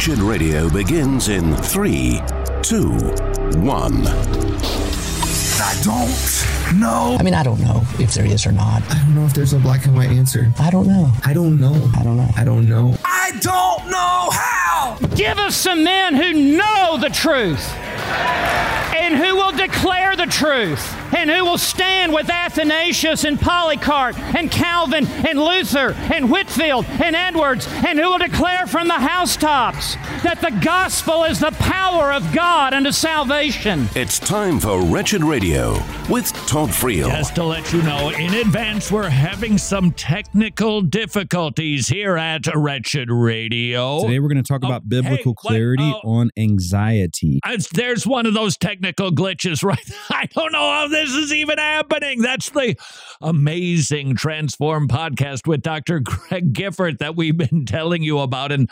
Wretched Radio begins in three, two, one. I don't know. I mean, I don't know if there is or not. I don't know if there's a black and white answer. I don't know. I don't know. I don't know. I don't know. I don't know how. Give us some men who know the truth and who will declare the truth and who will stand with Athanasius and Polycarp and Calvin and Luther and Whitefield and Edwards and who will declare from the housetops that the gospel is the power of God unto salvation. It's time for Wretched Radio with Todd Friel. Just to let you know in advance, we're having some technical difficulties here at Wretched Radio. Today we're going to talk Oh, about biblical hey, what? clarity Oh. on anxiety. Uh, there's one of those technical glitches, right? I don't know how this is even happening. That's the amazing Transform podcast with Dr. Greg Gifford that we've been telling you about, and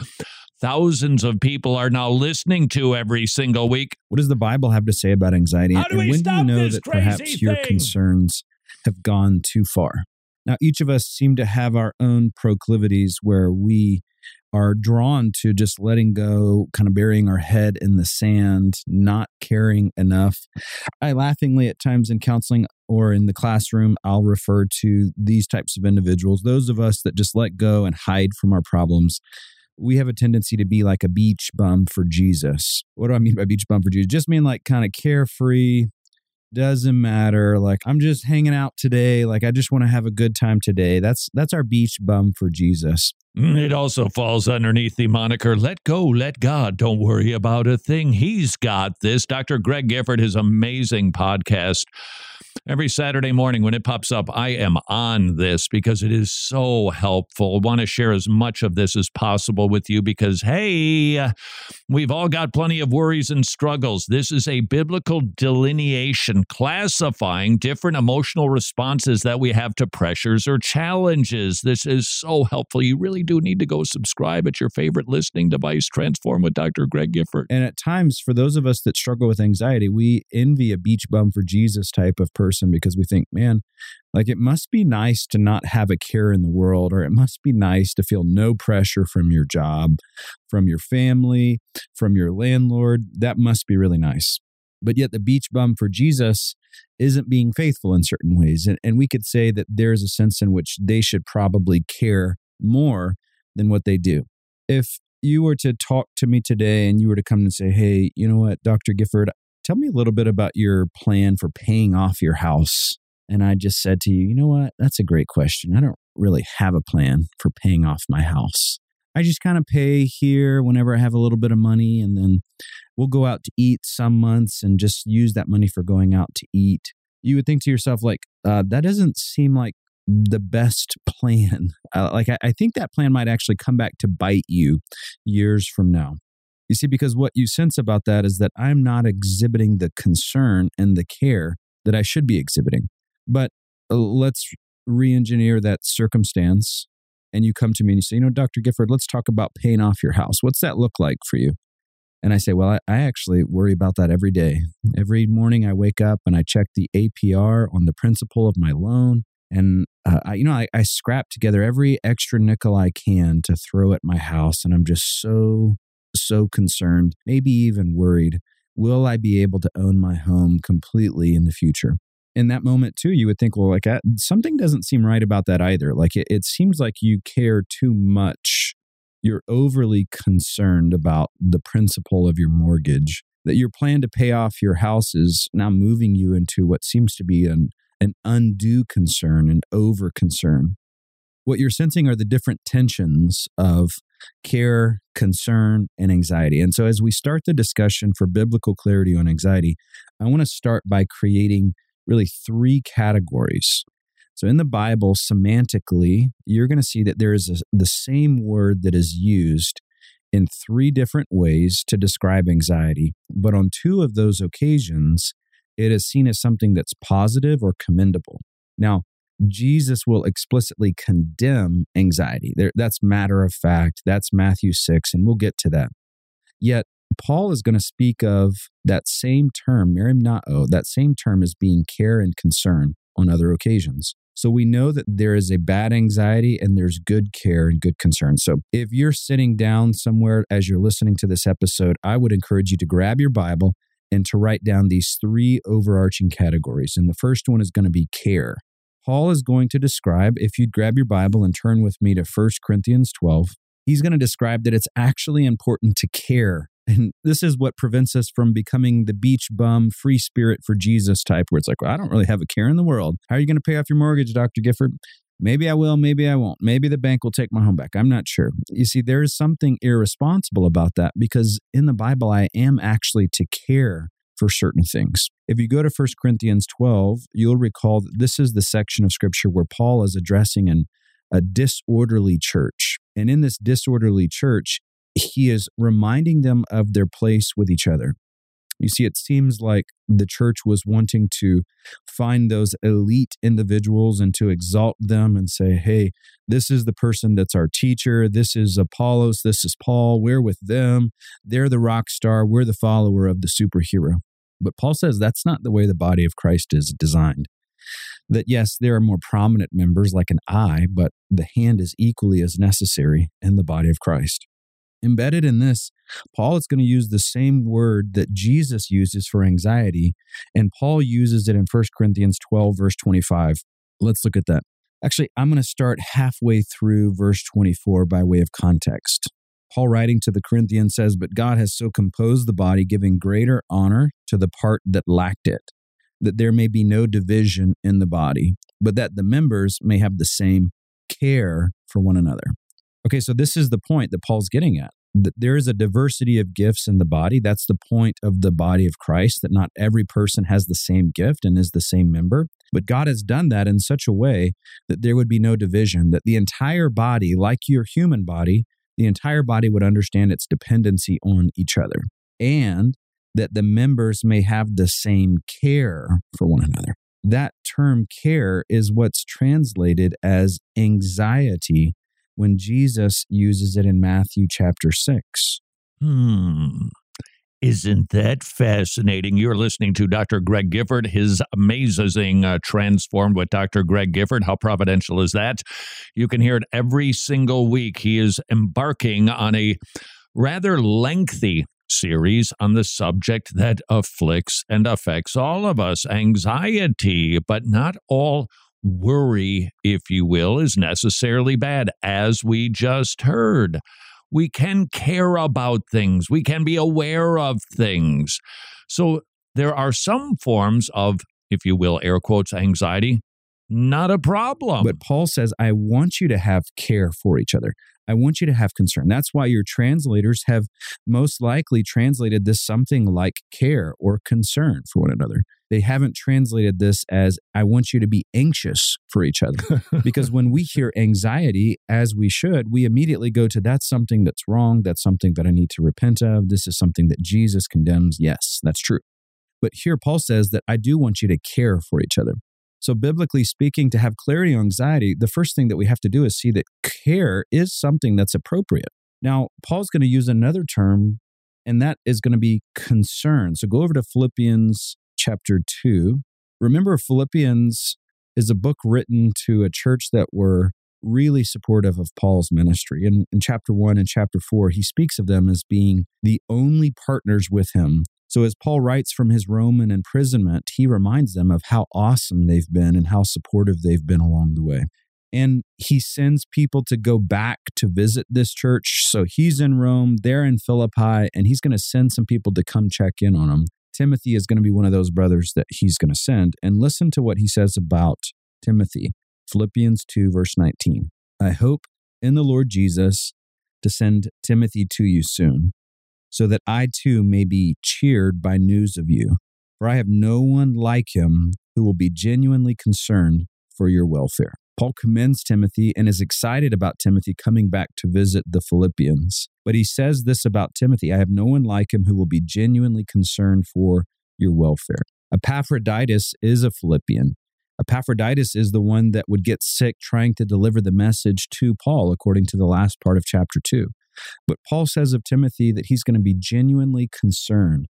thousands of people are now listening to every single week. What does the Bible have to say about anxiety? How and do we when do you know that perhaps crazy your concerns have gone too far? Now, each of us seem to have our own proclivities where we are drawn to just letting go, kind of burying our head in the sand, not caring enough. I laughingly at times in counseling or in the classroom, I'll refer to these types of individuals, those of us that just let go and hide from our problems. We have a tendency to be like a beach bum for Jesus. What do I mean by beach bum for Jesus? Just mean like kind of carefree, doesn't matter like i'm just hanging out today like i just want to have a good time today that's that's our beach bum for jesus Mm, it also falls underneath the moniker Let Go, Let God. Don't worry about a thing. He's got this. Dr. Greg Gifford, his amazing podcast. Every Saturday morning when it pops up, I am on this because it is so helpful. I want to share as much of this as possible with you because, hey, we've all got plenty of worries and struggles. This is a biblical delineation classifying different emotional responses that we have to pressures or challenges. This is so helpful. You really do need to go subscribe at your favorite listening device. Transform with Dr. Greg Gifford. and at times for those of us that struggle with anxiety we envy a beach bum for jesus type of person because we think man like it must be nice to not have a care in the world or it must be nice to feel no pressure from your job from your family from your landlord that must be really nice but yet the beach bum for jesus isn't being faithful in certain ways and, and we could say that there's a sense in which they should probably care more than what they do if you were to talk to me today and you were to come and say, Hey, you know what, Dr. Gifford, tell me a little bit about your plan for paying off your house. And I just said to you, you know what, that's a great question. I don't really have a plan for paying off my house. I just kind of pay here whenever I have a little bit of money, and then we'll go out to eat some months and just use that money for going out to eat. You would think to yourself, like, uh, that doesn't seem like the best plan. Uh, like, I, I think that plan might actually come back to bite you years from now. You see, because what you sense about that is that I'm not exhibiting the concern and the care that I should be exhibiting. But uh, let's re engineer that circumstance. And you come to me and you say, you know, Dr. Gifford, let's talk about paying off your house. What's that look like for you? And I say, well, I, I actually worry about that every day. Every morning I wake up and I check the APR on the principal of my loan. And, uh, I, you know, I, I scrap together every extra nickel I can to throw at my house. And I'm just so, so concerned, maybe even worried. Will I be able to own my home completely in the future? In that moment, too, you would think, well, like I, something doesn't seem right about that either. Like it, it seems like you care too much. You're overly concerned about the principal of your mortgage, that your plan to pay off your house is now moving you into what seems to be an an undue concern, an over concern. What you're sensing are the different tensions of care, concern, and anxiety. And so, as we start the discussion for biblical clarity on anxiety, I want to start by creating really three categories. So, in the Bible, semantically, you're going to see that there is a, the same word that is used in three different ways to describe anxiety. But on two of those occasions, it is seen as something that's positive or commendable. Now, Jesus will explicitly condemn anxiety. There, that's matter of fact. That's Matthew 6, and we'll get to that. Yet, Paul is going to speak of that same term, merimnao, that same term as being care and concern on other occasions. So we know that there is a bad anxiety and there's good care and good concern. So if you're sitting down somewhere as you're listening to this episode, I would encourage you to grab your Bible and to write down these three overarching categories. And the first one is going to be care. Paul is going to describe, if you'd grab your Bible and turn with me to 1 Corinthians 12, he's going to describe that it's actually important to care and this is what prevents us from becoming the beach bum, free spirit for Jesus type, where it's like, well, I don't really have a care in the world. How are you going to pay off your mortgage, Dr. Gifford? Maybe I will, maybe I won't. Maybe the bank will take my home back. I'm not sure. You see, there is something irresponsible about that because in the Bible, I am actually to care for certain things. If you go to 1 Corinthians 12, you'll recall that this is the section of scripture where Paul is addressing an, a disorderly church. And in this disorderly church, he is reminding them of their place with each other. You see, it seems like the church was wanting to find those elite individuals and to exalt them and say, hey, this is the person that's our teacher. This is Apollos. This is Paul. We're with them. They're the rock star. We're the follower of the superhero. But Paul says that's not the way the body of Christ is designed. That yes, there are more prominent members like an eye, but the hand is equally as necessary in the body of Christ. Embedded in this, Paul is going to use the same word that Jesus uses for anxiety, and Paul uses it in 1 Corinthians 12, verse 25. Let's look at that. Actually, I'm going to start halfway through verse 24 by way of context. Paul, writing to the Corinthians, says, But God has so composed the body, giving greater honor to the part that lacked it, that there may be no division in the body, but that the members may have the same care for one another. Okay, so this is the point that Paul's getting at. There is a diversity of gifts in the body. That's the point of the body of Christ, that not every person has the same gift and is the same member. But God has done that in such a way that there would be no division, that the entire body, like your human body, the entire body would understand its dependency on each other, and that the members may have the same care for one another. That term care is what's translated as anxiety when Jesus uses it in Matthew chapter 6. Hmm. Isn't that fascinating? You're listening to Dr. Greg Gifford, his amazing uh, Transformed with Dr. Greg Gifford. How providential is that? You can hear it every single week. He is embarking on a rather lengthy series on the subject that afflicts and affects all of us anxiety, but not all worry, if you will, is necessarily bad, as we just heard. We can care about things, we can be aware of things. So there are some forms of, if you will, air quotes, anxiety. Not a problem. But Paul says, I want you to have care for each other. I want you to have concern. That's why your translators have most likely translated this something like care or concern for one another. They haven't translated this as, I want you to be anxious for each other. because when we hear anxiety, as we should, we immediately go to, that's something that's wrong. That's something that I need to repent of. This is something that Jesus condemns. Yes, that's true. But here, Paul says that I do want you to care for each other. So, biblically speaking, to have clarity on anxiety, the first thing that we have to do is see that care is something that's appropriate. Now, Paul's going to use another term, and that is going to be concern. So, go over to Philippians chapter 2. Remember, Philippians is a book written to a church that were really supportive of Paul's ministry. And in chapter 1 and chapter 4, he speaks of them as being the only partners with him so, as Paul writes from his Roman imprisonment, he reminds them of how awesome they've been and how supportive they've been along the way. And he sends people to go back to visit this church. So he's in Rome, they're in Philippi, and he's going to send some people to come check in on them. Timothy is going to be one of those brothers that he's going to send. And listen to what he says about Timothy Philippians 2, verse 19. I hope in the Lord Jesus to send Timothy to you soon so that I too may be cheered by news of you. For I have no one like him who will be genuinely concerned for your welfare. Paul commends Timothy and is excited about Timothy coming back to visit the Philippians. But he says this about Timothy I have no one like him who will be genuinely concerned for your welfare. Epaphroditus is a Philippian. Epaphroditus is the one that would get sick trying to deliver the message to Paul, according to the last part of chapter 2. But Paul says of Timothy that he's going to be genuinely concerned.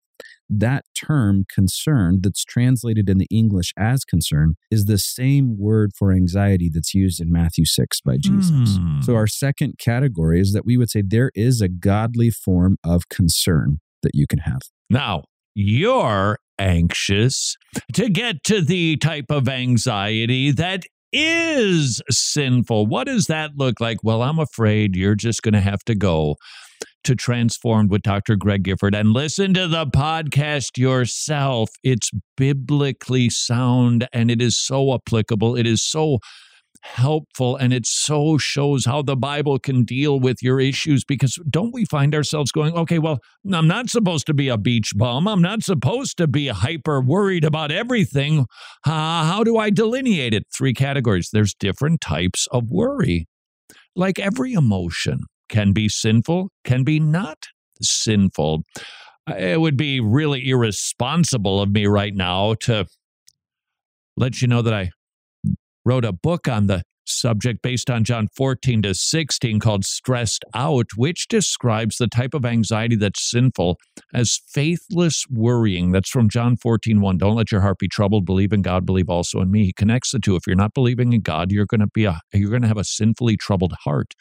That term concern that's translated in the English as concern is the same word for anxiety that's used in Matthew 6 by Jesus. Hmm. So, our second category is that we would say there is a godly form of concern that you can have. Now, you're anxious to get to the type of anxiety that is sinful. What does that look like? Well, I'm afraid you're just going to have to go to Transformed with Dr. Greg Gifford and listen to the podcast yourself. It's biblically sound and it is so applicable. It is so helpful and it so shows how the Bible can deal with your issues because don't we find ourselves going, okay, well, I'm not supposed to be a beach bum. I'm not supposed to be hyper worried about everything. Uh, how do I delineate it? Three categories. There's different types of worry. Like every emotion can be sinful, can be not sinful. It would be really irresponsible of me right now to let you know that I wrote a book on the subject based on John 14 to 16 called Stressed Out, which describes the type of anxiety that's sinful as faithless worrying. That's from John 14 1. Don't let your heart be troubled. Believe in God, believe also in me. He connects the two. If you're not believing in God, you're going to be a you're to have a sinfully troubled heart.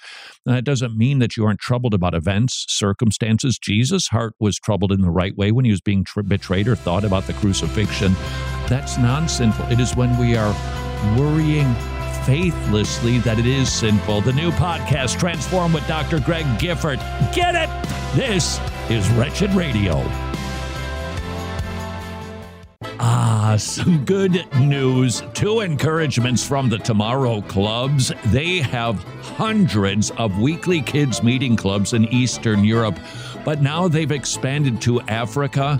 And that doesn't mean that you aren't troubled about events, circumstances. Jesus' heart was troubled in the right way when he was being tr- betrayed or thought about the crucifixion. That's non sinful. It is when we are worrying faithlessly that it is sinful. The new podcast, Transform with Dr. Greg Gifford. Get it? This is Wretched Radio. Ah, some good news. Two encouragements from the Tomorrow Clubs. They have hundreds of weekly kids' meeting clubs in Eastern Europe, but now they've expanded to Africa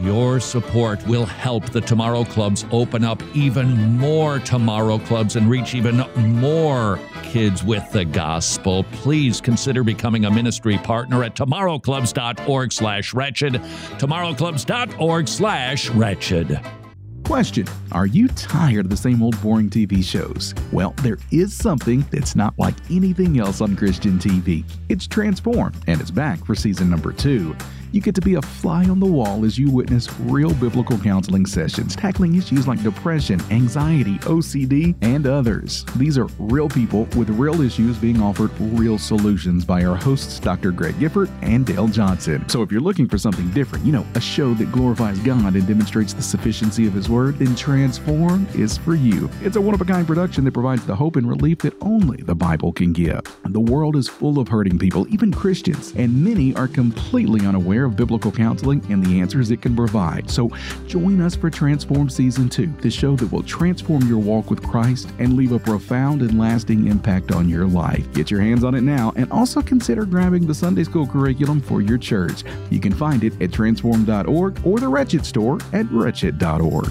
Your support will help the Tomorrow Clubs open up even more Tomorrow Clubs and reach even more kids with the gospel. Please consider becoming a ministry partner at tomorrowclubs.org slash wretched, tomorrowclubs.org slash wretched. Question Are you tired of the same old boring TV shows? Well, there is something that's not like anything else on Christian TV. It's Transformed, and it's back for season number two. You get to be a fly on the wall as you witness real biblical counseling sessions tackling issues like depression, anxiety, OCD, and others. These are real people with real issues being offered real solutions by our hosts, Dr. Greg Gifford and Dale Johnson. So if you're looking for something different, you know, a show that glorifies God and demonstrates the sufficiency of His Word, then Transform is for you. It's a one of a kind production that provides the hope and relief that only the Bible can give. The world is full of hurting people, even Christians, and many are completely unaware of biblical counseling and the answers it can provide. So join us for Transform Season 2, the show that will transform your walk with Christ and leave a profound and lasting impact on your life. Get your hands on it now and also consider grabbing the Sunday School curriculum for your church. You can find it at transform.org or the Wretched store at wretched.org.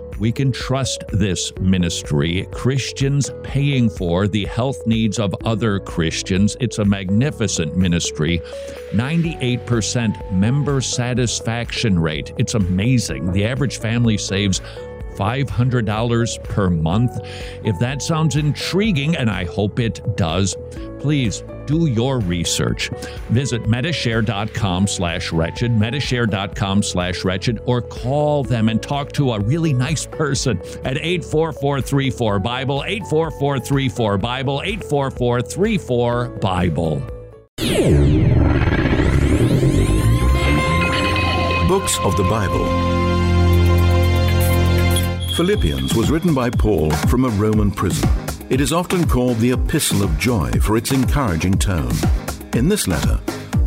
we can trust this ministry. Christians paying for the health needs of other Christians. It's a magnificent ministry. 98% member satisfaction rate. It's amazing. The average family saves $500 per month. If that sounds intriguing, and I hope it does, please do your research. Visit medishare.com slash wretched, medishare.com slash wretched, or call them and talk to a really nice person at 84434 Bible, 84434 Bible, 84434 Bible. Books of the Bible. Philippians was written by Paul from a Roman prison. It is often called the Epistle of Joy for its encouraging tone. In this letter,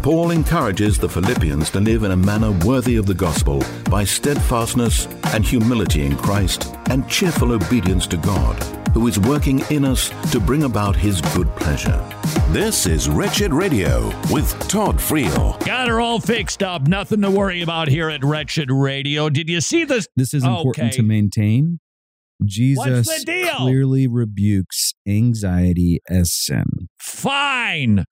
Paul encourages the Philippians to live in a manner worthy of the gospel by steadfastness and humility in Christ and cheerful obedience to God, who is working in us to bring about his good pleasure. This is Wretched Radio with Todd Friel. Got her all fixed up. Nothing to worry about here at Wretched Radio. Did you see this? This is important Okay. to maintain. Jesus What's the deal? clearly rebukes anxiety as sin. Fine.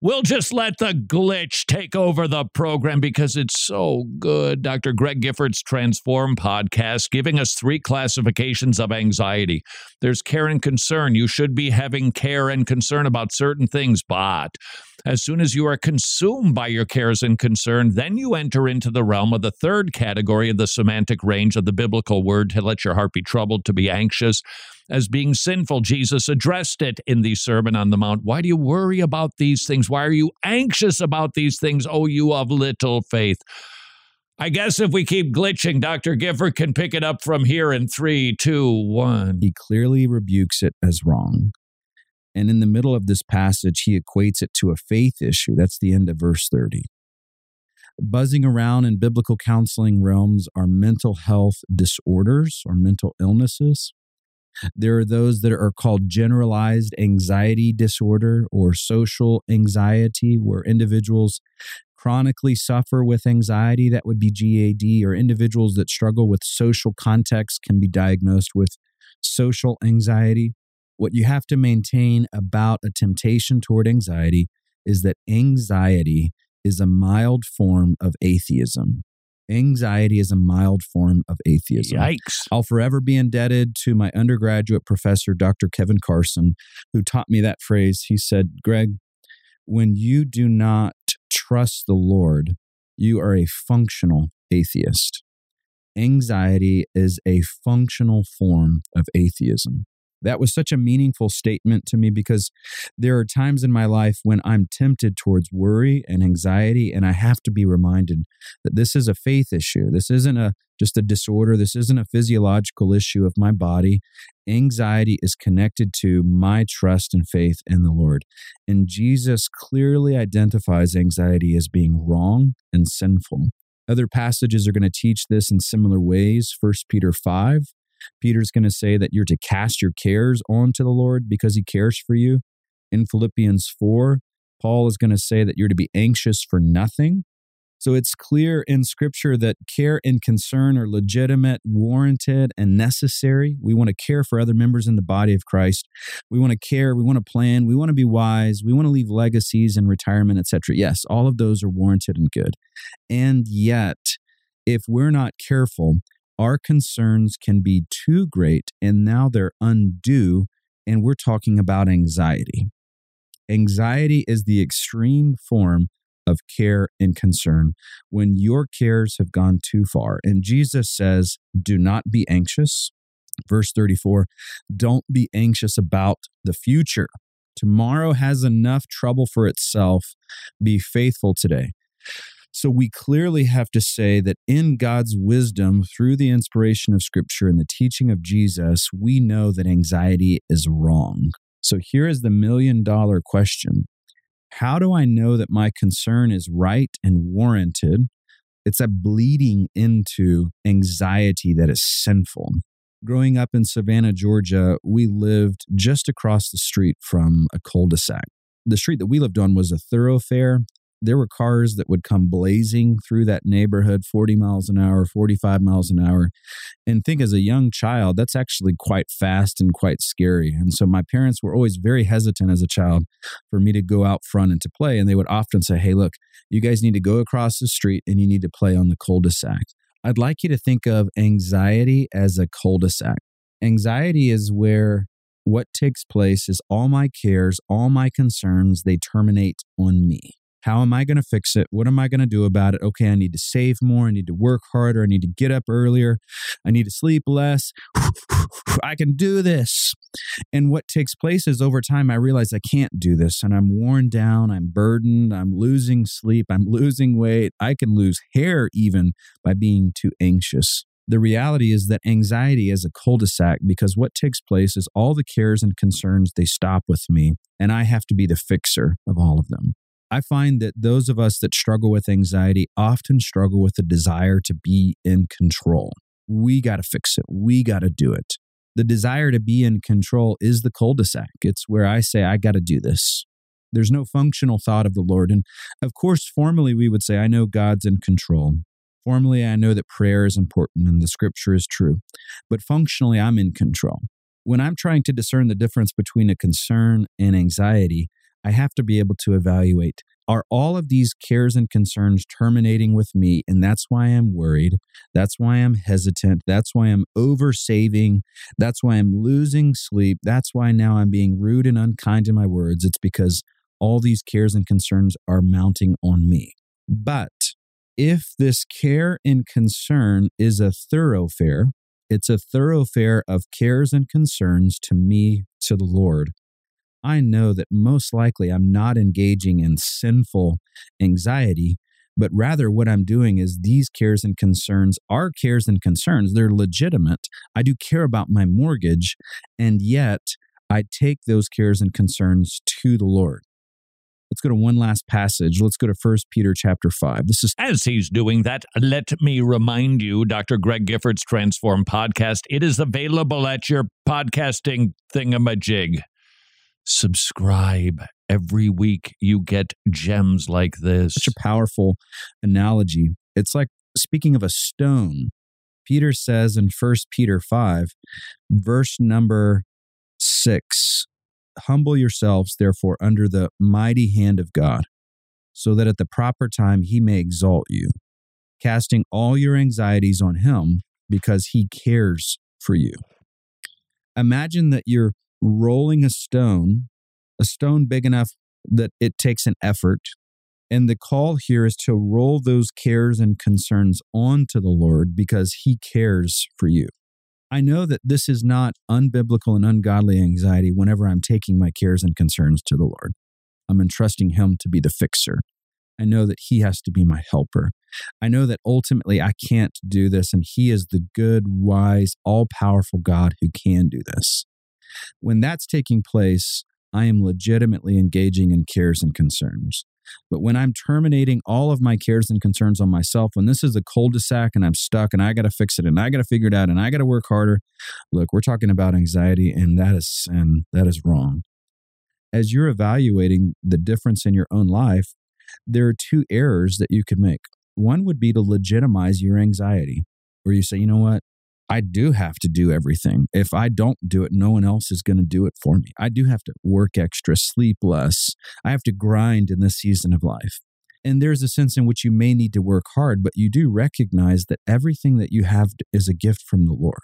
We'll just let the glitch take over the program because it's so good. Dr. Greg Gifford's Transform podcast giving us three classifications of anxiety. There's care and concern. You should be having care and concern about certain things, but as soon as you are consumed by your cares and concern, then you enter into the realm of the third category of the semantic range of the biblical word to let your heart be troubled, to be anxious as being sinful. Jesus addressed it in the Sermon on the Mount. Why do you worry about these things? Why are you anxious about these things, oh, you of little faith? I guess if we keep glitching, Dr. Gifford can pick it up from here in three, two, one. He clearly rebukes it as wrong. And in the middle of this passage, he equates it to a faith issue. That's the end of verse 30. Buzzing around in biblical counseling realms are mental health disorders or mental illnesses. There are those that are called generalized anxiety disorder or social anxiety, where individuals chronically suffer with anxiety. That would be GAD, or individuals that struggle with social context can be diagnosed with social anxiety. What you have to maintain about a temptation toward anxiety is that anxiety is a mild form of atheism. Anxiety is a mild form of atheism. Yikes. I'll forever be indebted to my undergraduate professor, Dr. Kevin Carson, who taught me that phrase. He said, Greg, when you do not trust the Lord, you are a functional atheist. Anxiety is a functional form of atheism. That was such a meaningful statement to me because there are times in my life when I'm tempted towards worry and anxiety, and I have to be reminded that this is a faith issue. This isn't a just a disorder. This isn't a physiological issue of my body. Anxiety is connected to my trust and faith in the Lord. And Jesus clearly identifies anxiety as being wrong and sinful. Other passages are going to teach this in similar ways. 1 Peter 5, Peter's going to say that you're to cast your cares onto the Lord because he cares for you. In Philippians 4, Paul is going to say that you're to be anxious for nothing. So it's clear in scripture that care and concern are legitimate, warranted, and necessary. We want to care for other members in the body of Christ. We want to care, we want to plan, we want to be wise, we want to leave legacies in retirement, etc. Yes, all of those are warranted and good. And yet, if we're not careful, our concerns can be too great and now they're undue, and we're talking about anxiety. Anxiety is the extreme form of care and concern when your cares have gone too far. And Jesus says, Do not be anxious. Verse 34 Don't be anxious about the future. Tomorrow has enough trouble for itself. Be faithful today. So we clearly have to say that in God's wisdom, through the inspiration of Scripture and the teaching of Jesus, we know that anxiety is wrong. So here is the million dollar question How do I know that my concern is right and warranted? It's a bleeding into anxiety that is sinful. Growing up in Savannah, Georgia, we lived just across the street from a cul de sac. The street that we lived on was a thoroughfare there were cars that would come blazing through that neighborhood 40 miles an hour 45 miles an hour. And think as a young child that's actually quite fast and quite scary. And so my parents were always very hesitant as a child for me to go out front and to play. And they would often say hey look you guys need to go across the street and you need to play on the cul-de-sac. I'd like you to think of anxiety as a cul-de-sac. Anxiety is where what takes place is all my cares all my concerns they terminate on me how am I going to fix it? What am I going to do about it? Okay, I need to save more. I need to work harder. I need to get up earlier. I need to sleep less. I can do this. And what takes place is over time, I realize I can't do this and I'm worn down. I'm burdened. I'm losing sleep. I'm losing weight. I can lose hair even by being too anxious. The reality is that anxiety is a cul de sac because what takes place is all the cares and concerns, they stop with me, and I have to be the fixer of all of them. I find that those of us that struggle with anxiety often struggle with the desire to be in control. We got to fix it. We got to do it. The desire to be in control is the cul de sac. It's where I say, I got to do this. There's no functional thought of the Lord. And of course, formally, we would say, I know God's in control. Formally, I know that prayer is important and the scripture is true. But functionally, I'm in control. When I'm trying to discern the difference between a concern and anxiety, I have to be able to evaluate are all of these cares and concerns terminating with me? And that's why I'm worried. That's why I'm hesitant. That's why I'm over saving. That's why I'm losing sleep. That's why now I'm being rude and unkind in my words. It's because all these cares and concerns are mounting on me. But if this care and concern is a thoroughfare, it's a thoroughfare of cares and concerns to me, to the Lord. I know that most likely I'm not engaging in sinful anxiety, but rather what I'm doing is these cares and concerns are cares and concerns. They're legitimate. I do care about my mortgage, and yet I take those cares and concerns to the Lord. Let's go to one last passage. Let's go to 1 Peter chapter 5. This is As he's doing that, let me remind you, Dr. Greg Gifford's Transform podcast. It is available at your podcasting thingamajig subscribe. Every week you get gems like this. such a powerful analogy. It's like speaking of a stone. Peter says in 1 Peter 5, verse number 6 Humble yourselves, therefore, under the mighty hand of God, so that at the proper time he may exalt you, casting all your anxieties on him because he cares for you. Imagine that you're rolling a stone, a stone big enough that it takes an effort. And the call here is to roll those cares and concerns onto the Lord because He cares for you. I know that this is not unbiblical and ungodly anxiety whenever I'm taking my cares and concerns to the Lord. I'm entrusting Him to be the fixer. I know that He has to be my helper. I know that ultimately I can't do this, and He is the good, wise, all powerful God who can do this. When that's taking place, I am legitimately engaging in cares and concerns. But when I'm terminating all of my cares and concerns on myself, when this is a cul de sac and I'm stuck and I got to fix it and I got to figure it out and I got to work harder, look, we're talking about anxiety and that is sin. That is wrong. As you're evaluating the difference in your own life, there are two errors that you could make. One would be to legitimize your anxiety, where you say, you know what? I do have to do everything. If I don't do it, no one else is going to do it for me. I do have to work extra, sleep less. I have to grind in this season of life. And there's a sense in which you may need to work hard, but you do recognize that everything that you have is a gift from the Lord.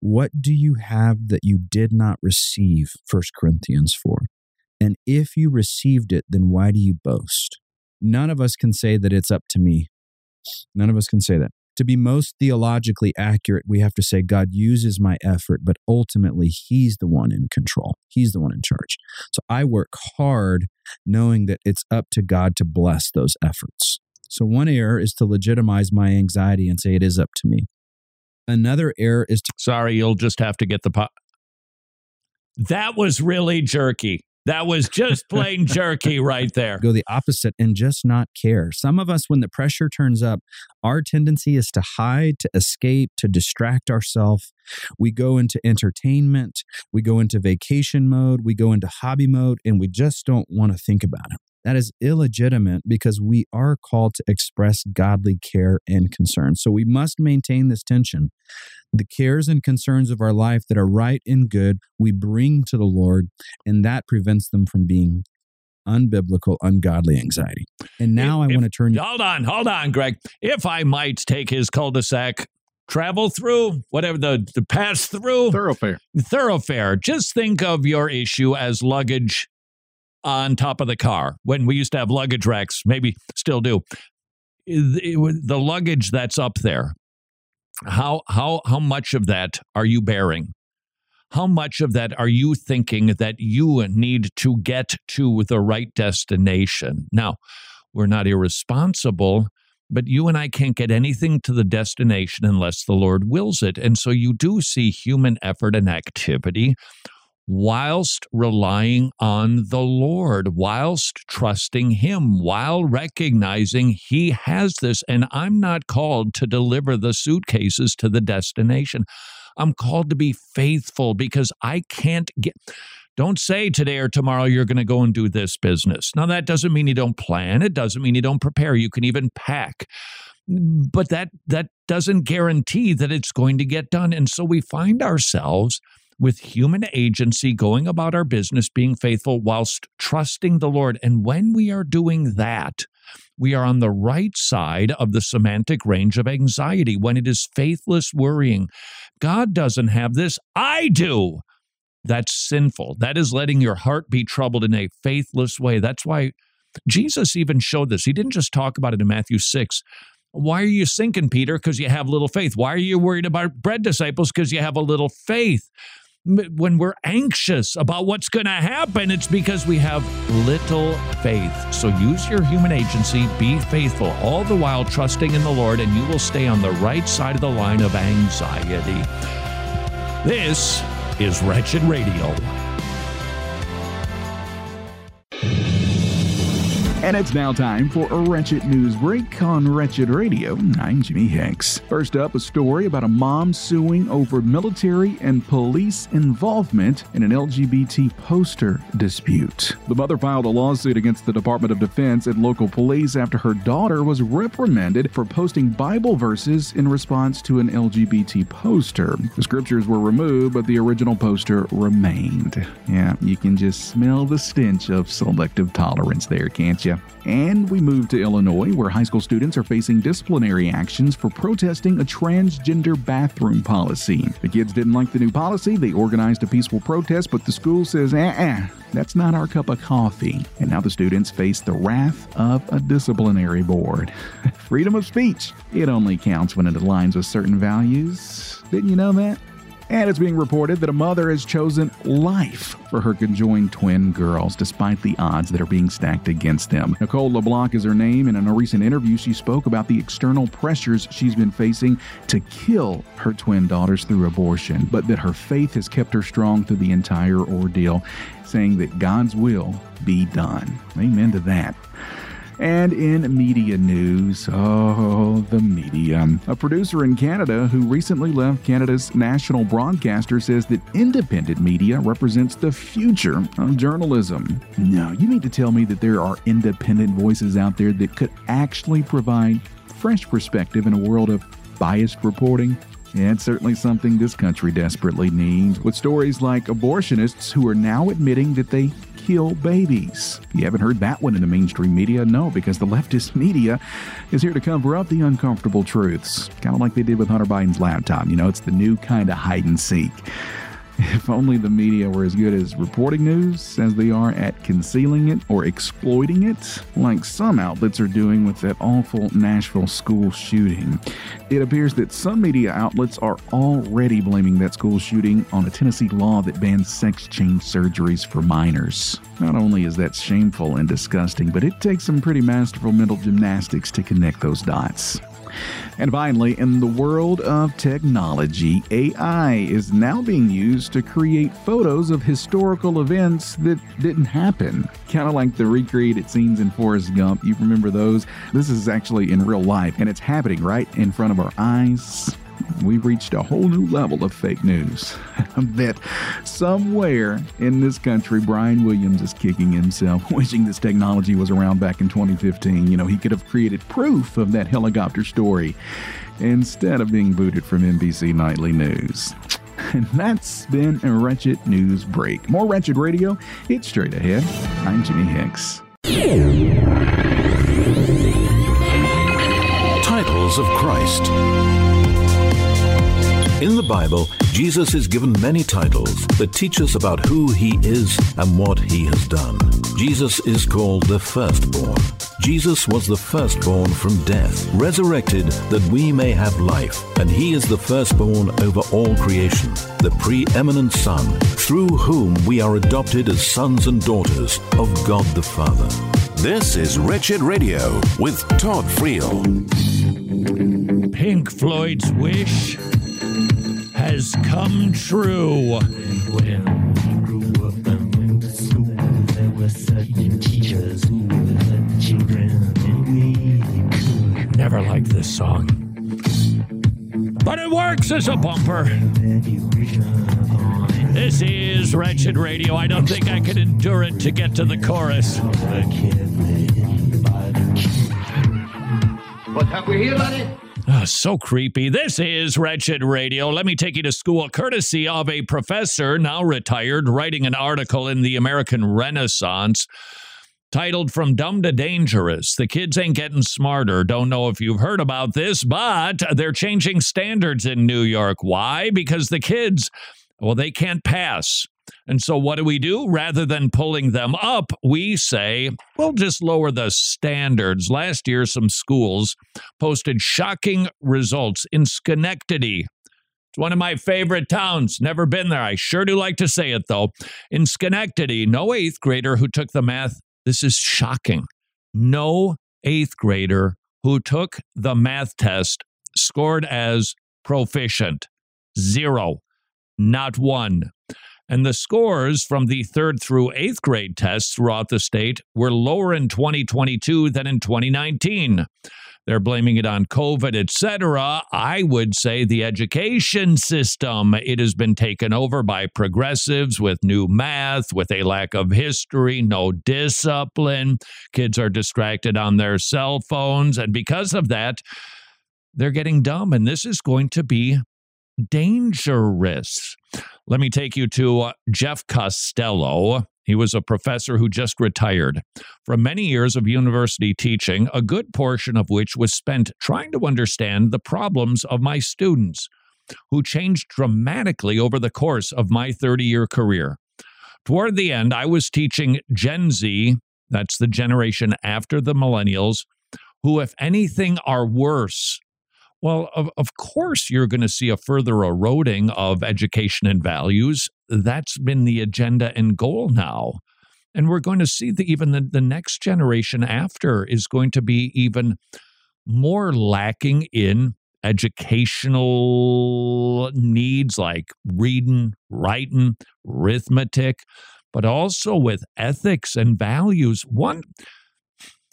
What do you have that you did not receive? 1 Corinthians 4. And if you received it, then why do you boast? None of us can say that it's up to me. None of us can say that to be most theologically accurate, we have to say God uses my effort, but ultimately He's the one in control. He's the one in charge. So I work hard knowing that it's up to God to bless those efforts. So one error is to legitimize my anxiety and say it is up to me. Another error is to. Sorry, you'll just have to get the pot. That was really jerky. That was just plain jerky right there. Go the opposite and just not care. Some of us, when the pressure turns up, our tendency is to hide, to escape, to distract ourselves. We go into entertainment, we go into vacation mode, we go into hobby mode, and we just don't want to think about it. That is illegitimate because we are called to express godly care and concern. So we must maintain this tension. The cares and concerns of our life that are right and good, we bring to the Lord, and that prevents them from being unbiblical, ungodly anxiety. And now If- I want to if- turn. Hold on, hold on, Greg. If I might take his cul-de-sac, travel through, whatever the, the pass through, Thoroughfare. thoroughfare. Just think of your issue as luggage on top of the car. When we used to have luggage racks, maybe still do. The luggage that's up there, how how how much of that are you bearing? How much of that are you thinking that you need to get to the right destination? Now, we're not irresponsible, but you and I can't get anything to the destination unless the Lord wills it. And so you do see human effort and activity whilst relying on the Lord, whilst trusting Him, while recognizing He has this. And I'm not called to deliver the suitcases to the destination. I'm called to be faithful because I can't get. Don't say today or tomorrow you're going to go and do this business. Now, that doesn't mean you don't plan. It doesn't mean you don't prepare. You can even pack but that that doesn't guarantee that it's going to get done and so we find ourselves with human agency going about our business being faithful whilst trusting the lord and when we are doing that we are on the right side of the semantic range of anxiety when it is faithless worrying god doesn't have this i do that's sinful that is letting your heart be troubled in a faithless way that's why Jesus even showed this. He didn't just talk about it in Matthew 6, why are you sinking, Peter? Because you have little faith. Why are you worried about bread disciples? Because you have a little faith. When we're anxious about what's going to happen, it's because we have little faith. So use your human agency, be faithful, all the while trusting in the Lord, and you will stay on the right side of the line of anxiety. This is Wretched Radio. And it's now time for a Wretched News Break on Wretched Radio. I'm Jimmy Hicks. First up, a story about a mom suing over military and police involvement in an LGBT poster dispute. The mother filed a lawsuit against the Department of Defense and local police after her daughter was reprimanded for posting Bible verses in response to an LGBT poster. The scriptures were removed, but the original poster remained. Yeah, you can just smell the stench of selective tolerance there, can't you? And we move to Illinois, where high school students are facing disciplinary actions for protesting a transgender bathroom policy. The kids didn't like the new policy. They organized a peaceful protest, but the school says, eh, eh, that's not our cup of coffee. And now the students face the wrath of a disciplinary board. Freedom of speech. It only counts when it aligns with certain values. Didn't you know that? And it's being reported that a mother has chosen life for her conjoined twin girls, despite the odds that are being stacked against them. Nicole LeBlanc is her name, and in a recent interview, she spoke about the external pressures she's been facing to kill her twin daughters through abortion, but that her faith has kept her strong through the entire ordeal, saying that God's will be done. Amen to that. And in media news, oh, the media. A producer in Canada who recently left Canada's national broadcaster says that independent media represents the future of journalism. No, you mean to tell me that there are independent voices out there that could actually provide fresh perspective in a world of biased reporting? It's certainly something this country desperately needs, with stories like abortionists who are now admitting that they kill babies. You haven't heard that one in the mainstream media? No, because the leftist media is here to cover up the uncomfortable truths. Kind of like they did with Hunter Biden's laptop. You know, it's the new kind of hide and seek. If only the media were as good as reporting news as they are at concealing it or exploiting it, like some outlets are doing with that awful Nashville school shooting. It appears that some media outlets are already blaming that school shooting on a Tennessee law that bans sex change surgeries for minors. Not only is that shameful and disgusting, but it takes some pretty masterful mental gymnastics to connect those dots. And finally, in the world of technology, AI is now being used to create photos of historical events that didn't happen. Kind of like the recreated scenes in Forrest Gump. You remember those? This is actually in real life, and it's happening right in front of our eyes we've reached a whole new level of fake news. that somewhere in this country, Brian Williams is kicking himself, wishing this technology was around back in 2015. You know, he could have created proof of that helicopter story instead of being booted from NBC Nightly News. And that's been a Wretched News Break. More Wretched Radio, it's straight ahead. I'm Jimmy Hicks. Titles of Christ. In the Bible, Jesus is given many titles that teach us about who he is and what he has done. Jesus is called the firstborn. Jesus was the firstborn from death, resurrected that we may have life, and he is the firstborn over all creation, the preeminent Son, through whom we are adopted as sons and daughters of God the Father. This is Wretched Radio with Todd Friel. Pink Floyd's wish come true. Never liked this song, but it works as a bumper. This is Wretched Radio. I don't think I could endure it to get to the chorus. What's up? We're here, buddy. Ah, so creepy. This is Wretched Radio. Let me take you to school courtesy of a professor, now retired, writing an article in the American Renaissance titled From Dumb to Dangerous. The kids ain't getting smarter. Don't know if you've heard about this, but they're changing standards in New York. Why? Because the kids, well, they can't pass. And so, what do we do? Rather than pulling them up, we say, we'll just lower the standards. Last year, some schools posted shocking results in Schenectady. It's one of my favorite towns. Never been there. I sure do like to say it, though. In Schenectady, no eighth grader who took the math, this is shocking. No eighth grader who took the math test scored as proficient. Zero. Not one. And the scores from the third through eighth grade tests throughout the state were lower in 2022 than in 2019. They're blaming it on COVID, etc. I would say the education system. It has been taken over by progressives with new math, with a lack of history, no discipline. Kids are distracted on their cell phones. And because of that, they're getting dumb. And this is going to be dangerous. Let me take you to uh, Jeff Costello. He was a professor who just retired from many years of university teaching, a good portion of which was spent trying to understand the problems of my students, who changed dramatically over the course of my 30 year career. Toward the end, I was teaching Gen Z, that's the generation after the millennials, who, if anything, are worse well, of, of course, you're going to see a further eroding of education and values. That's been the agenda and goal now. And we're going to see that even the, the next generation after is going to be even more lacking in educational needs like reading, writing, arithmetic, but also with ethics and values. One,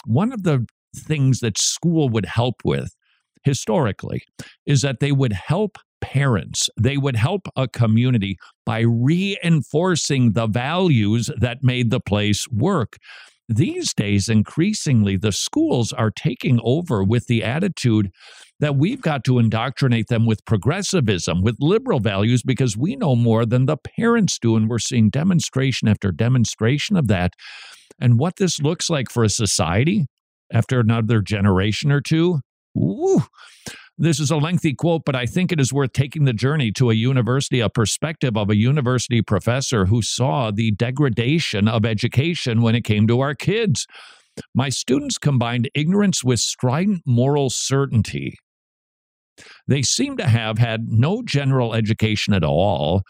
one of the things that school would help with historically is that they would help parents, they would help a community by reinforcing the values that made the place work. These days, increasingly, the schools are taking over with the attitude that we've got to indoctrinate them with progressivism, with liberal values, because we know more than the parents do. And we're seeing demonstration after demonstration of that. And what this looks like for a society after another generation or two, This is a lengthy quote, but I think it is worth taking the journey to a university, a perspective of a university professor who saw the degradation of education when it came to our kids. My students combined ignorance with strident moral certainty. They seem to have had no general education at all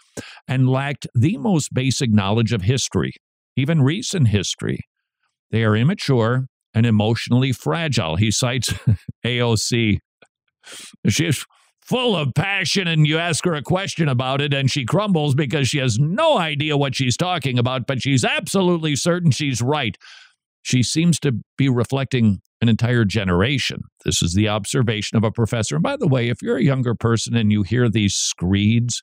and lacked the most basic knowledge of history, even recent history. They are immature, and emotionally fragile. He cites AOC. She's full of passion, and you ask her a question about it, and she crumbles because she has no idea what she's talking about, but she's absolutely certain she's right. She seems to be reflecting an entire generation. This is the observation of a professor. And by the way, if you're a younger person and you hear these screeds,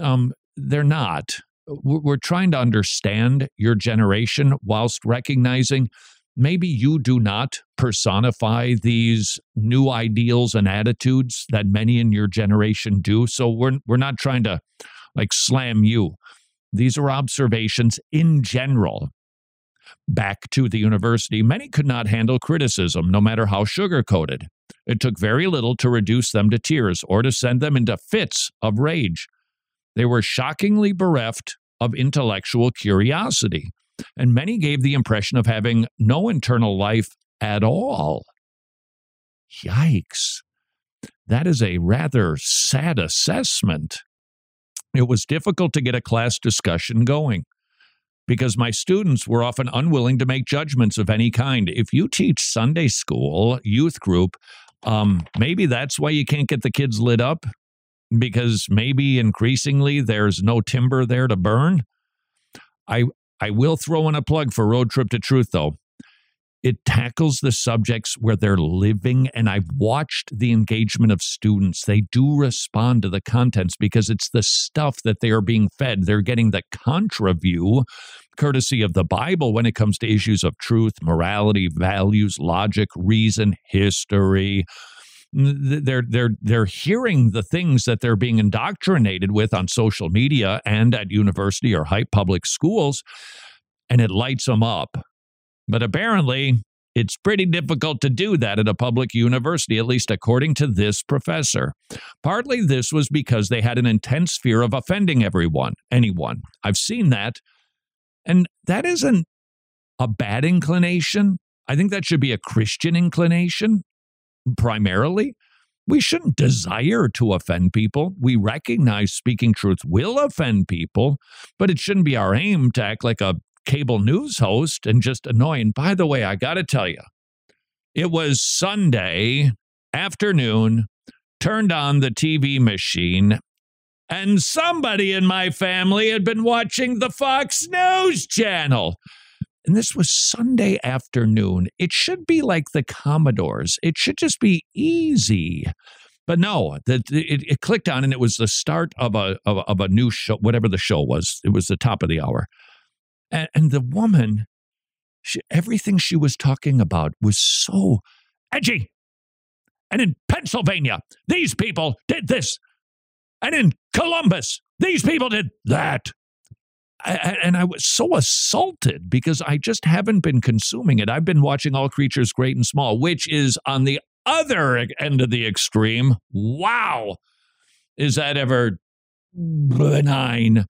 um, they're not. We're trying to understand your generation whilst recognizing maybe you do not personify these new ideals and attitudes that many in your generation do. So we're we're not trying to like slam you. These are observations in general. Back to the university, many could not handle criticism, no matter how sugar coated. It took very little to reduce them to tears or to send them into fits of rage. They were shockingly bereft of intellectual curiosity and many gave the impression of having no internal life at all. Yikes. That is a rather sad assessment. It was difficult to get a class discussion going because my students were often unwilling to make judgments of any kind. If you teach Sunday school, youth group, um, maybe that's why you can't get the kids lit up because maybe increasingly there's no timber there to burn. I I will throw in a plug for Road Trip to Truth, though. It tackles the subjects where they're living, and I've watched the engagement of students. They do respond to the contents because it's the stuff that they are being fed. They're getting the contra view, courtesy of the Bible, when it comes to issues of truth, morality, values, logic, reason, history they're they're they're hearing the things that they're being indoctrinated with on social media and at university or high public schools and it lights them up but apparently it's pretty difficult to do that at a public university, at least according to this professor. Partly this was because they had an intense fear of offending everyone, anyone. I've seen that. And that isn't a bad inclination. I think that should be a Christian inclination primarily. We shouldn't desire to offend people. We recognize speaking truth will offend people, but it shouldn't be our aim to act like a cable news host and just annoying. By the way, I got to tell you, it was Sunday afternoon, turned on the TV machine, and somebody in my family had been watching the Fox News channel. And this was Sunday afternoon. It should be like the Commodores, it should just be easy. But no, that it, it, clicked on and it was the start of a, of a, of a new show, whatever the show was. It was the top of the hour. And, and the woman, she, everything she was talking about was so edgy. And in Pennsylvania, these people did this. And in Columbus, these people did that. And I was so assaulted because I just haven't been consuming it. I've been watching All Creatures Great and Small, which is on the other end of the extreme. Wow. Is that ever benign?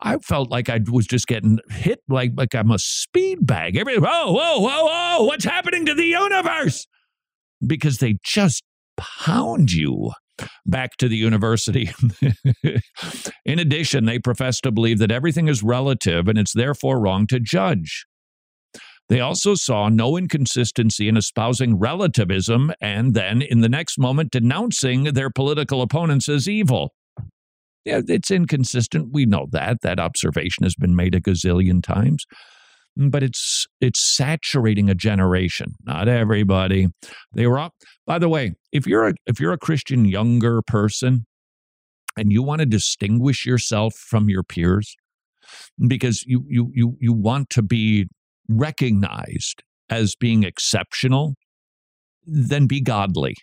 I felt like I was just getting hit like like I'm a speed bag. Every whoa, whoa, whoa, whoa, what's happening to the universe? Because they just pound you back to the university. In addition, they profess to believe that everything is relative and it's therefore wrong to judge. They also saw no inconsistency in espousing relativism and then, in the next moment, denouncing their political opponents as evil. Yeah, it's inconsistent. We know that. That observation has been made a gazillion times. But it's it's saturating a generation. Not everybody. They were up. By the way, if you're a if you're a Christian younger person and you want to distinguish yourself from your peers because you you you you want to be recognized as being exceptional, then be godly.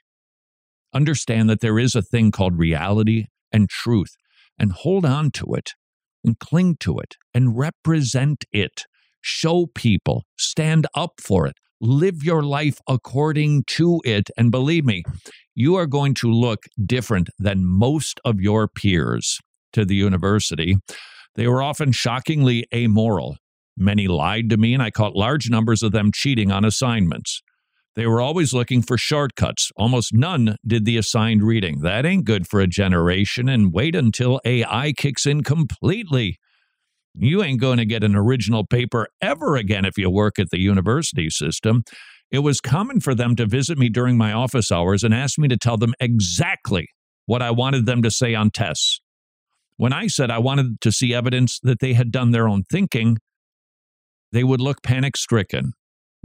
Understand that there is a thing called reality and truth and hold on to it and cling to it and represent it. Show people, stand up for it, live your life according to it. And believe me, you are going to look different than most of your peers to the university. They were often shockingly amoral. Many lied to me, and I caught large numbers of them cheating on assignments. They were always looking for shortcuts. Almost none did the assigned reading. That ain't good for a generation, and wait until AI kicks in completely. You ain't going to get an original paper ever again if you work at the university system. It was common for them to visit me during my office hours and ask me to tell them exactly what I wanted them to say on tests. When I said I wanted to see evidence that they had done their own thinking, they would look panic stricken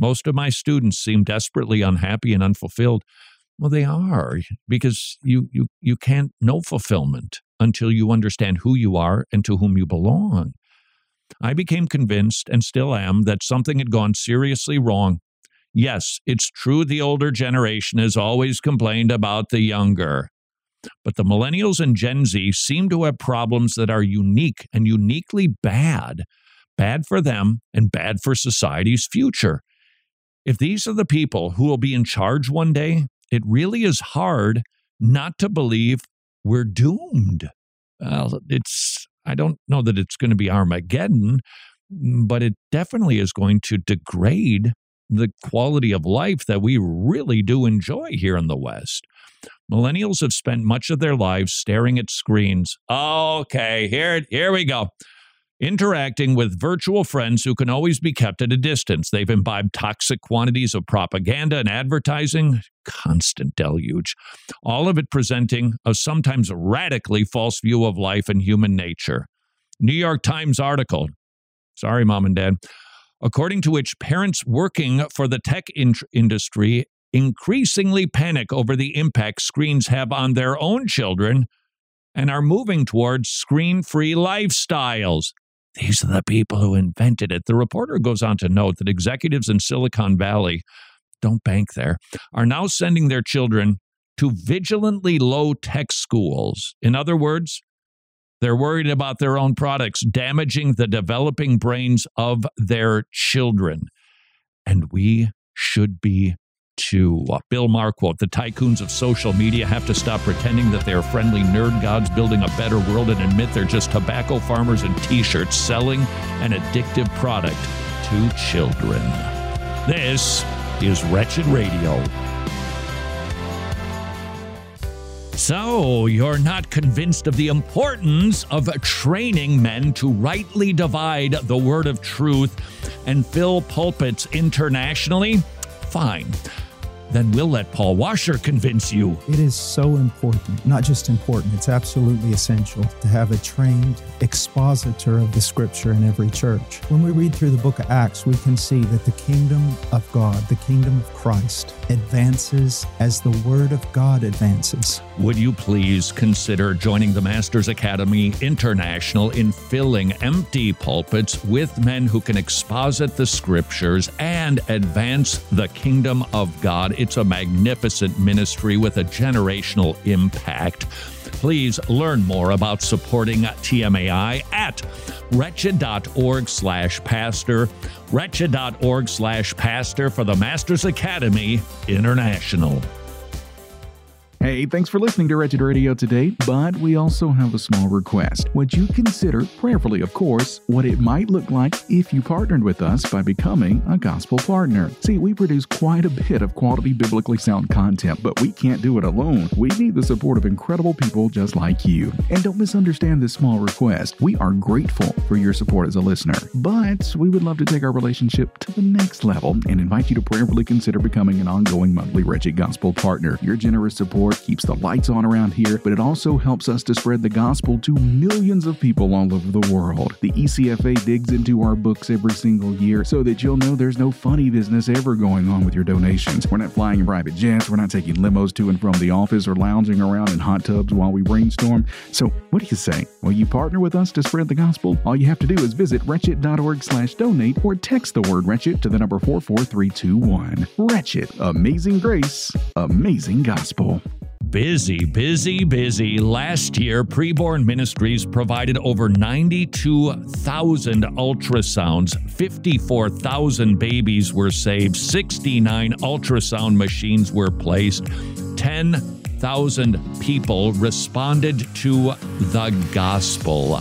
most of my students seem desperately unhappy and unfulfilled. Well, they are because you, you, you can't know fulfillment until you understand who you are and to whom you belong. I became convinced, and still am, that something had gone seriously wrong. Yes, it's true the older generation has always complained about the younger. But the millennials and Gen Z seem to have problems that are unique and uniquely bad. Bad for them and bad for society's future. If these are the people who will be in charge one day, it really is hard not to believe we're doomed. Well, it's, I don't know that it's going to be Armageddon, but it definitely is going to degrade the quality of life that we really do enjoy here in the West. Millennials have spent much of their lives staring at screens. Okay, here, here we go interacting with virtual friends who can always be kept at a distance. They've imbibed toxic quantities of propaganda and advertising, constant deluge, all of it presenting a sometimes radically false view of life and human nature. New York Times article Sorry, mom and dad. According to which parents working for the tech in- industry increasingly panic over the impact screens have on their own children and are moving towards screen free lifestyles. These are the people who invented it. The reporter goes on to note that executives in Silicon Valley, don't bank there, are now sending their children to vigilantly low tech schools. In other words, they're worried about their own products damaging the developing brains of their children. And we should be too. Uh, Bill quote The tycoons of social media have to stop pretending that they're friendly nerd gods building a better world and admit they're just tobacco farmers and t shirts selling an addictive product to children. This is Wretched Radio. So, you're not convinced of the importance of training men to rightly divide the word of truth and fill pulpits internationally? Fine. Then we'll let Paul Washer convince you. It is so important, not just important, it's absolutely essential to have a trained expositor of the scripture in every church. When we read through the book of Acts, we can see that the kingdom of God, the kingdom of Christ, advances as the word of God advances. Would you please consider joining the Masters Academy International in filling empty pulpits with men who can exposit the scriptures and advance the kingdom of God? It's a magnificent ministry with a generational impact. Please learn more about supporting TMAI at wretched.org slash pastor, wretched.org slash pastor for the Masters Academy International. Hey, thanks for listening to Wretched Radio today, but we also have a small request. Would you consider, prayerfully of course, what it might look like if you partnered with us by becoming a gospel partner? See, we produce quite a bit of quality biblically sound content, but we can't do it alone. We need the support of incredible people just like you. And don't misunderstand this small request. We are grateful for your support as a listener, but we would love to take our relationship to the next level and invite you to prayerfully consider becoming an ongoing monthly Wretched Gospel partner. Your generous support keeps the lights on around here, but it also helps us to spread the gospel to millions of people all over the world. The ECFA digs into our books every single year so that you'll know there's no funny business ever going on with your donations. We're not flying in private jets, we're not taking limos to and from the office or lounging around in hot tubs while we brainstorm. So, what do you say? Will you partner with us to spread the gospel? All you have to do is visit wretched.org slash donate or text the word wretched to the number 44321. Wretched. Amazing grace. Amazing gospel. Busy, busy, busy. Last year, Preborn Ministries provided over 92,000 ultrasounds, 54,000 babies were saved, 69 ultrasound machines were placed, 10,000 people responded to the gospel.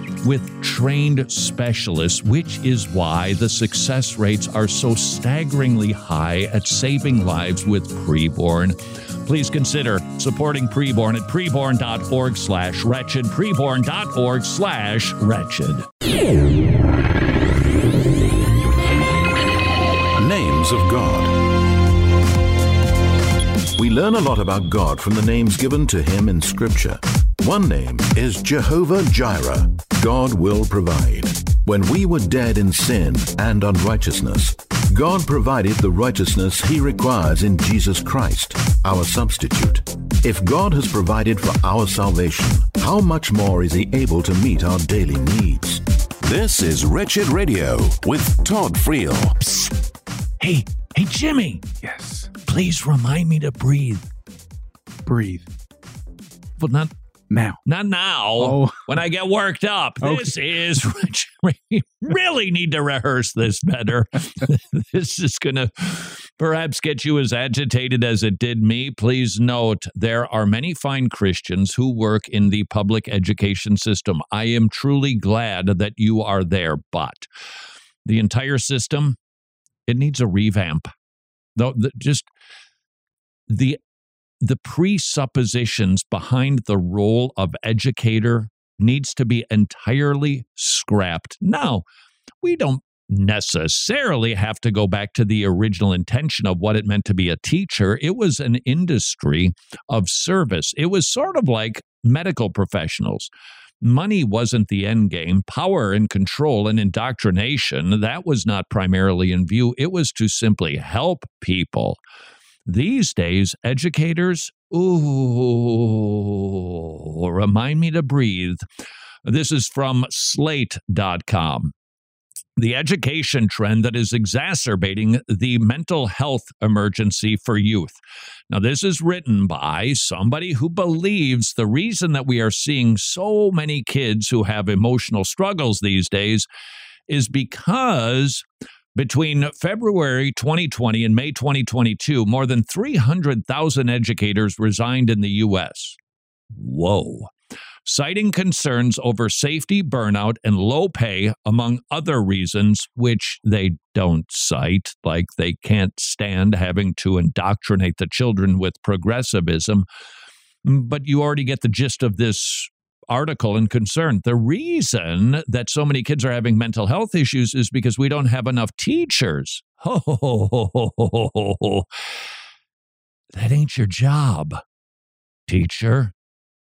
with trained specialists, which is why the success rates are so staggeringly high at saving lives with preborn. Please consider supporting preborn at preborn.org slash wretched, preborn.org slash wretched. Names of God. We learn a lot about God from the names given to him in Scripture. One name is Jehovah Jireh. God will provide. When we were dead in sin and unrighteousness, God provided the righteousness he requires in Jesus Christ, our substitute. If God has provided for our salvation, how much more is he able to meet our daily needs? This is Wretched Radio with Todd Friel. Hey, hey, Jimmy, Yes. please remind me to breathe. Breathe. Well, not Now. Not now. Oh. When I get worked up. Okay. This is we really need to rehearse this better. this is going to perhaps get you as agitated as it did me. Please note there are many fine Christians who work in the public education system. I am truly glad that you are there, but the entire system it needs a revamp. Though the- just the the presuppositions behind the role of educator needs to be entirely scrapped. Now, we don't necessarily have to go back to the original intention of what it meant to be a teacher. It was an industry of service. It was sort of like medical professionals. Money wasn't the end game. Power and control and indoctrination, that was not primarily in view. It was to simply help people. These days, educators, ooh, remind me to breathe. This is from slate.com the education trend that is exacerbating the mental health emergency for youth. Now, this is written by somebody who believes the reason that we are seeing so many kids who have emotional struggles these days is because between February 2020 and May 2022, more than 300,000 educators resigned in the U.S. Whoa citing concerns over safety, burnout, and low pay, among other reasons, which they don't cite, like they can't stand having to indoctrinate the children with progressivism. Mm, but you already get the gist of this article and concern. The reason that so many kids are having mental health issues is because we don't have enough teachers. Oh, that ain't your job, teacher.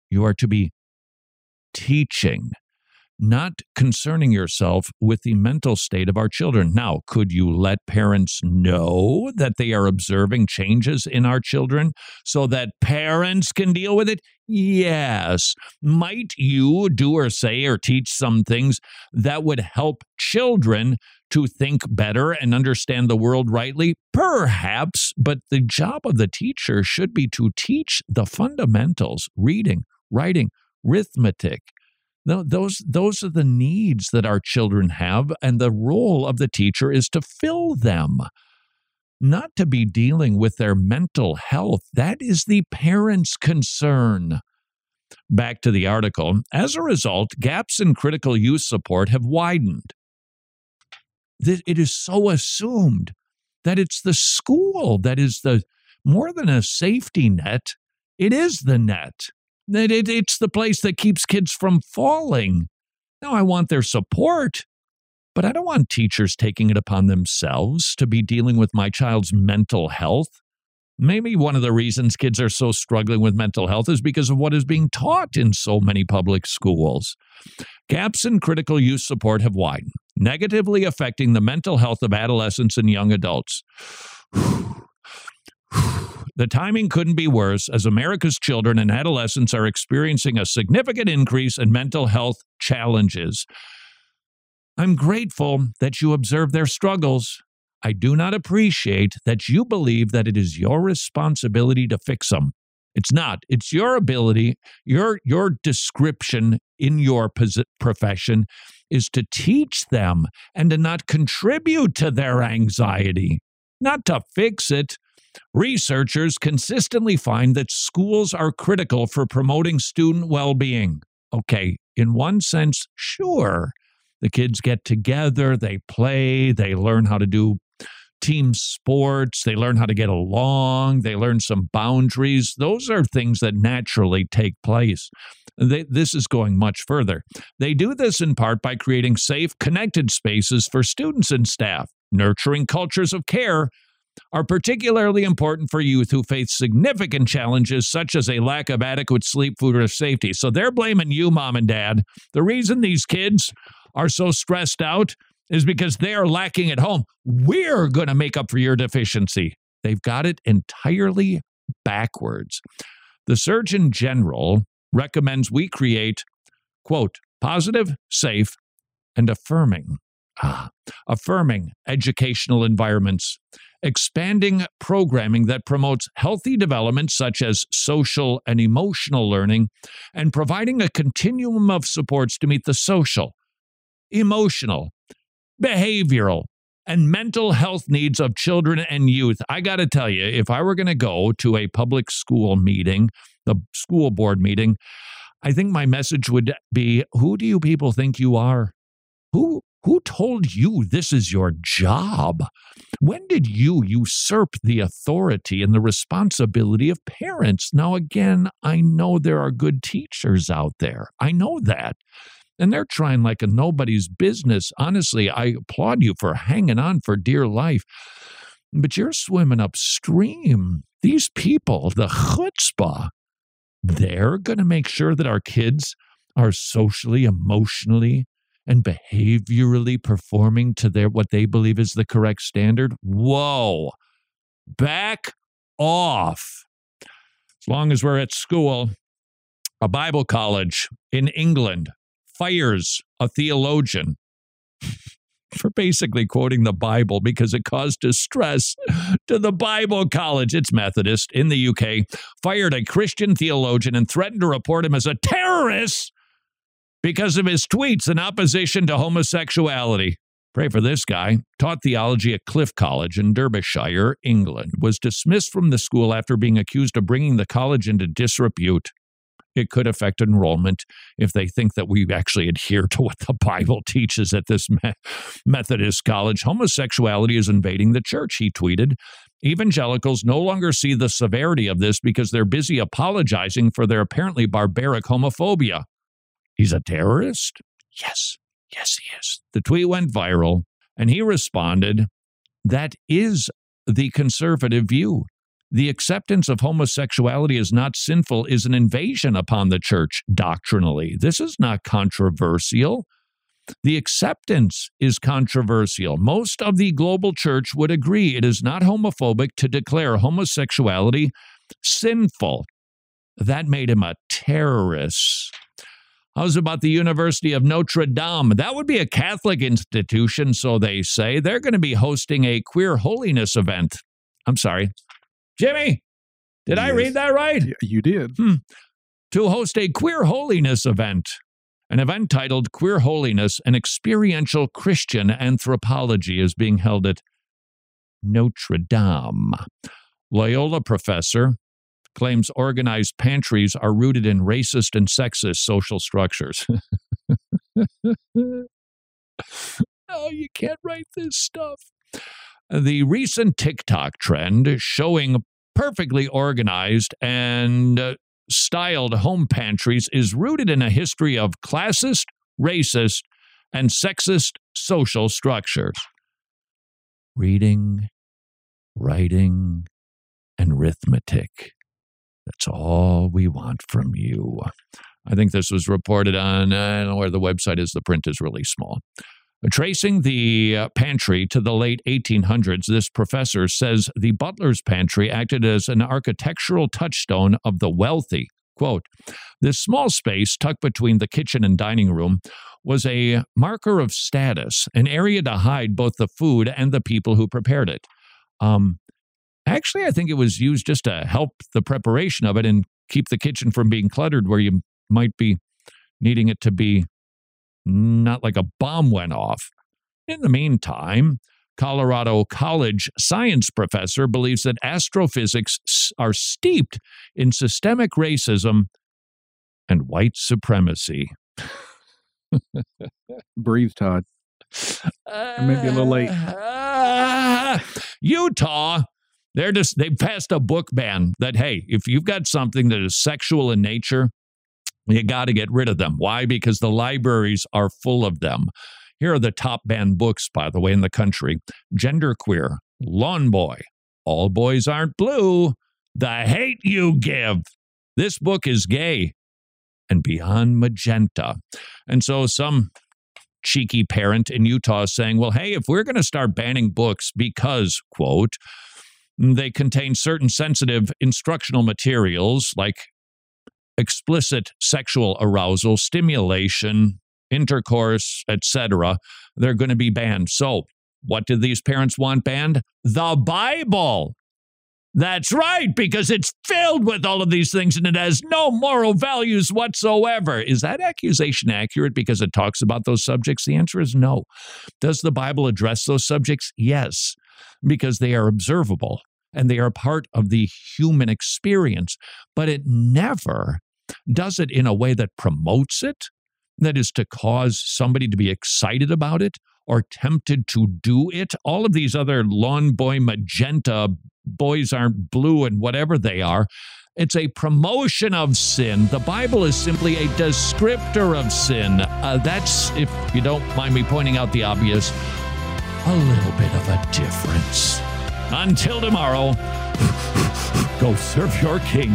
You are to be teaching, not concerning yourself with the mental state of our children. Now, could you let parents know that they are observing changes in our children so that parents can deal with it? Yes. Might you do or say or teach some things that would help children to think better and understand the world rightly? Perhaps, but the job of the teacher should be to teach the fundamentals reading, writing, arithmetic. No, those those are the needs that our children have, and the role of the teacher is to fill them, not to be dealing with their mental health. That is the parent's concern. Back to the article. As a result, gaps in critical youth support have widened. It is so assumed that it's the school that is the more than a safety net, it is the net. It, it, it's the place that keeps kids from falling. Now, I want their support, but I don't want teachers taking it upon themselves to be dealing with my child's mental health. Maybe one of the reasons kids are so struggling with mental health is because of what is being taught in so many public schools. Gaps in critical youth support have widened, negatively affecting the mental health of adolescents and young adults. The timing couldn't be worse as America's children and adolescents are experiencing a significant increase in mental health challenges. I'm grateful that you observe their struggles. I do not appreciate that you believe that it is your responsibility to fix them. It's not. It's your ability, your your description in your profession is to teach them and to not contribute to their anxiety, not to fix it. Researchers consistently find that schools are critical for promoting student well being. Okay, in one sense, sure. The kids get together, they play, they learn how to do team sports, they learn how to get along, they learn some boundaries. Those are things that naturally take place. They, this is going much further. They do this in part by creating safe, connected spaces for students and staff, nurturing cultures of care are particularly important for youth who face significant challenges such as a lack of adequate sleep, food, or safety. So they're blaming you, mom and dad. The reason these kids are so stressed out is because they are lacking at home. We're going to make up for your deficiency. They've got it entirely backwards. The Surgeon General recommends we create, quote, positive, safe, and affirming, ah, affirming educational environments expanding programming that promotes healthy development, such as social and emotional learning, and providing a continuum of supports to meet the social, emotional, behavioral, and mental health needs of children and youth. I got to tell you, if I were going to go to a public school meeting, the school board meeting, I think my message would be Who do you people think you are? Who who told you this is your job? When did you usurp the authority and the responsibility of parents? Now, again, I know there are good teachers out there. I know that. And they're trying like a nobody's business. Honestly, I applaud you for hanging on for dear life. But you're swimming upstream. These people, the chutzpah, they're going to make sure that our kids are socially, emotionally, and behaviorally performing to their what they believe is the correct standard. Whoa. Back off. As long as we're at school, a Bible college in England fires a theologian for basically quoting the Bible because it caused distress to the Bible college. It's Methodist in the UK, fired a Christian theologian and threatened to report him as a terrorist because of his tweets in opposition to homosexuality. Pray for this guy. Taught theology at Cliff College in Derbyshire, England. Was dismissed from the school after being accused of bringing the college into disrepute it could affect enrollment if they think that we actually adhere to what the Bible teaches at this Methodist college. Homosexuality is invading the church, he tweeted. Evangelicals no longer see the severity of this because they're busy apologizing for their apparently barbaric homophobia. He's a terrorist? Yes, yes, he is. The tweet went viral, and he responded, That is the conservative view. The acceptance of homosexuality as not sinful is an invasion upon the church doctrinally. This is not controversial. The acceptance is controversial. Most of the global church would agree it is not homophobic to declare homosexuality sinful. That made him a terrorist. How's about the University of Notre Dame? That would be a Catholic institution, so they say. They're going to be hosting a queer holiness event. I'm sorry, Jimmy, did yes. I read that right? You did. Hmm. To host a queer holiness event, an event titled Queer Holiness An Experiential Christian Anthropology is being held at Notre Dame. Loyola professor claims organized pantries are rooted in racist and sexist social structures. you can't write this stuff. The recent TikTok trend showing perfectly organized and uh, styled home pantries is rooted in a history of classist, racist, and sexist social structures. Reading, writing, and arithmetic. That's all we want from you. I think this was reported on, I don't know where the website is, the print is really small. Tracing the uh, pantry to the late 1800s, this professor says the butler's pantry acted as an architectural touchstone of the wealthy. Quote, this small space tucked between the kitchen and dining room was a marker of status, an area to hide both the food and the people who prepared it. Um, actually, I think it was used just to help the preparation of it and keep the kitchen from being cluttered where you might be needing it to be not like a bomb went off. In the meantime, Colorado College science professor believes that astrophysics are steeped in systemic racism and white supremacy. Breathe, Todd. Uh, maybe a little late. Uh, Utah, they're just they passed a book ban that hey, if you've got something that is sexual in nature, you got to get rid of them. Why? Because the libraries are full of them. Here are the top banned books, by the way, in the country Genderqueer, Lawn Boy, All Boys Aren't Blue, The Hate You Give. This book is gay and beyond magenta. And so some cheeky parent in Utah is saying, well, hey, if we're going to start banning books because, quote, they contain certain sensitive instructional materials like explicit sexual arousal, stimulation, intercourse, etc., they're going to be banned. So, what did these parents want banned? The Bible. That's right, because it's filled with all of these things and it has no moral values whatsoever. Is that accusation accurate because it talks about those subjects? The answer is no. Does the Bible address those subjects? Yes, because they are observable and they are part of the human experience, but it never does it in a way that promotes it, that is to cause somebody to be excited about it or tempted to do it. All of these other lawn boy magenta, boys aren't blue, and whatever they are. It's a promotion of sin. The Bible is simply a descriptor of sin. Uh, that's, if you don't mind me pointing out the obvious, a little bit of a difference. Until tomorrow, go serve your king.